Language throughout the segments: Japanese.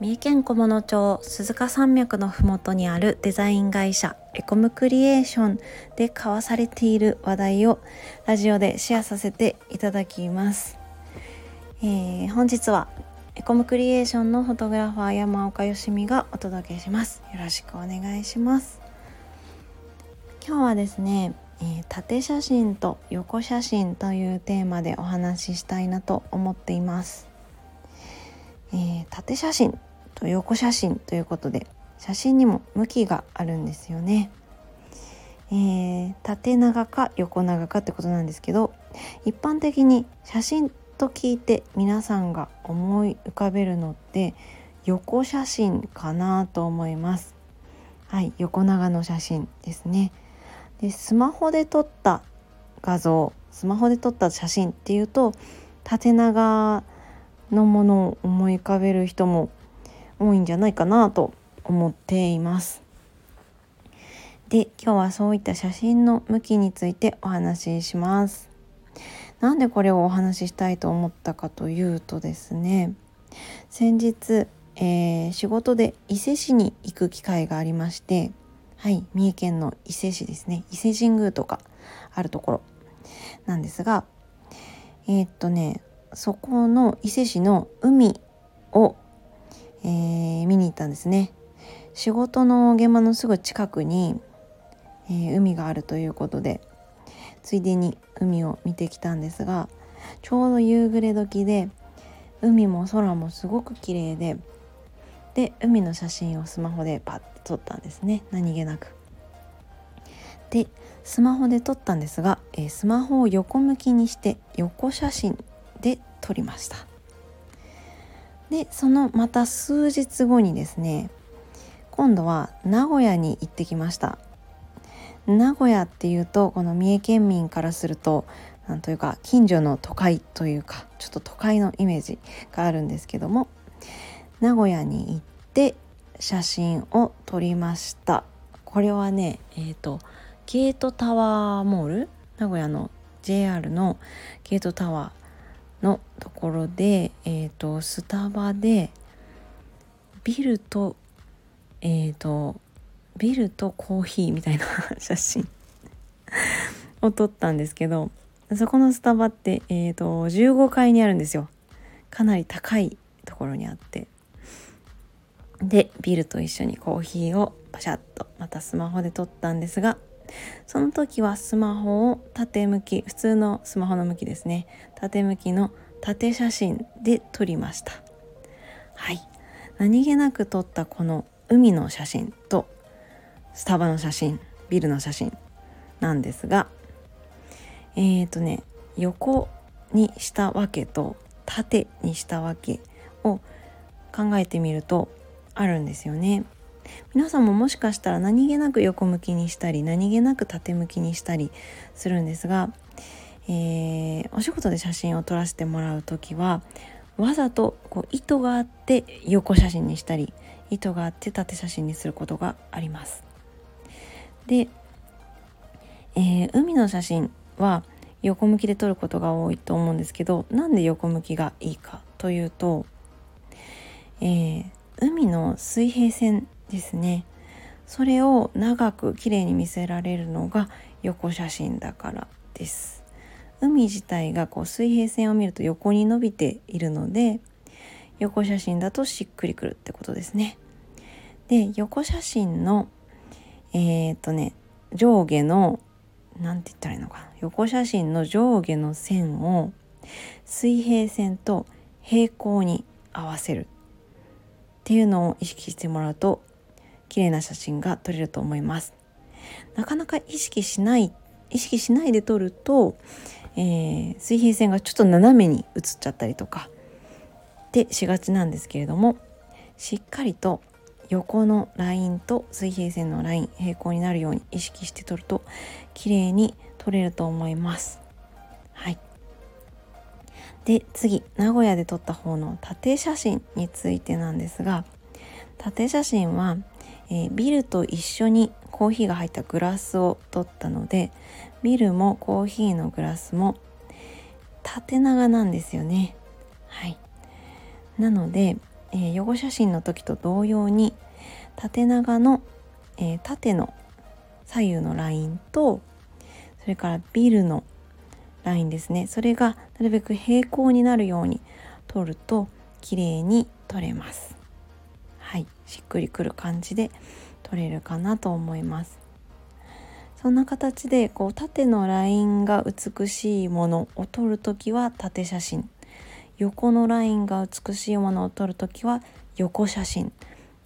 三重県菰野町鈴鹿山脈のふもとにあるデザイン会社エコムクリエーションで交わされている話題をラジオでシェアさせていただきます、えー、本日はエコムクリエーションのフォトグラファー山岡よしみがお届けします。よろしくお願いします。今日はですね、えー、縦写真と横写真というテーマでお話ししたいなと思っています。えー、縦写真と横写真ということで写真にも向きがあるんですよね。えー、縦長か横長かってことなんですけど一般的に写真と聞いて皆さんが思い浮かべるのって横写真かなと思います。はい、横長の写真ですね。でスマホで撮った画像スマホで撮った写真っていうと縦長のものを思い浮かべる人も多いんじゃないかなと思っています。で今日はそういった写真の向きについてお話しします。なんでこれをお話ししたいと思ったかというとですね先日、えー、仕事で伊勢市に行く機会がありましてはい三重県の伊勢市ですね伊勢神宮とかあるところなんですがえー、っとねそこの伊勢市の海をえー、見に行ったんですね仕事の現場のすぐ近くに、えー、海があるということでついでに海を見てきたんですがちょうど夕暮れ時で海も空もすごく綺麗でで海の写真をスマホでパッと撮ったんですね何気なく。でスマホで撮ったんですが、えー、スマホを横向きにして横写真で撮りました。でそのまた数日後にですね今度は名古屋に行ってきました。名古屋っていうとこの三重県民からするとなんというか近所の都会というかちょっと都会のイメージがあるんですけども名古屋に行って写真を撮りました。これはねえっ、ー、とゲートタワーモール？名古屋の JR のゲートタワーのところで、えーと、スタバでビルと,、えーと、ビルとコーヒーみたいな 写真 を撮ったんですけどそこのスタバって、えーと、と15階にあるんですよ。かなり高いところにあって。でビルと一緒にコーヒーをパシャッとまたスマホで撮ったんですがその時はスマホを縦向き普通のスマホの向きですね。縦向きの縦写真で撮りました。はい。何気なく撮ったこの海の写真とスタバの写真ビルの写真なんですがえっ、ー、とね横にしたわけと縦にしたわけを考えてみるとあるんですよね。皆さんももしかしたら何気なく横向きにしたり何気なく縦向きにしたりするんですが、えー、お仕事で写真を撮らせてもらう時はわざとこう意図があって横写真にしたり意図があって縦写真にすることがあります。で、えー、海の写真は横向きで撮ることが多いと思うんですけどなんで横向きがいいかというと、えー、海の水平線ですね。それを長く綺麗に見せられるのが横写真だからです。海自体がこう水平線を見ると横に伸びているので横写真だとしっくりくるってことですね。で横写真のえー、っとね上下の何て言ったらいいのかな。横写真の上下の線を水平線と平行に合わせるっていうのを意識してもらうと綺麗な写真が撮れると思います。なかなか意識しない意識しないで撮ると、えー、水平線がちょっと斜めに写っちゃったりとか。ってしがちなんですけれどもしっかりと横のラインと水平線のライン平行になるように意識して撮ると綺麗に撮れると思います。はい。で次名古屋で撮った方の縦写真についてなんですが縦写真はえー、ビルと一緒にコーヒーが入ったグラスを取ったのでビルもコーヒーのグラスも縦長なんですよね。はい、なのでえー、予後写真の時と同様に縦長の、えー、縦の左右のラインとそれからビルのラインですね。それがなるべく平行になるように取ると綺麗に取れます。はいしっくりくる感じで取れるかなと思います。そんな形でこう縦のラインが美しいものを撮るときは縦写真。横のラインが美しいものを撮るときは横写真。っ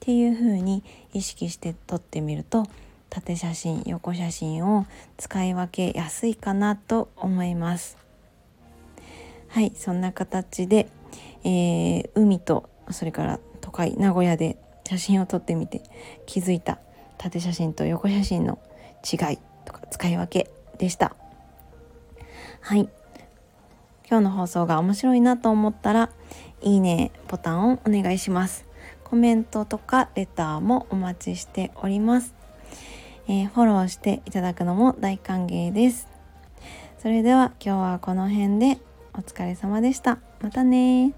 ていう風に意識して撮ってみると縦写真横写真を使い分けやすいかなと思います。はいそんな形で、えー、海とそれから都会名古屋で写真を撮ってみて気づいた縦写真と横写真の違いとか使い分けでした。はい。今日の放送が面白いなと思ったらいいねボタンをお願いします。コメントとかレターもお待ちしております。えー、フォローしていただくのも大歓迎です。それでは今日はこの辺でお疲れ様でした。またね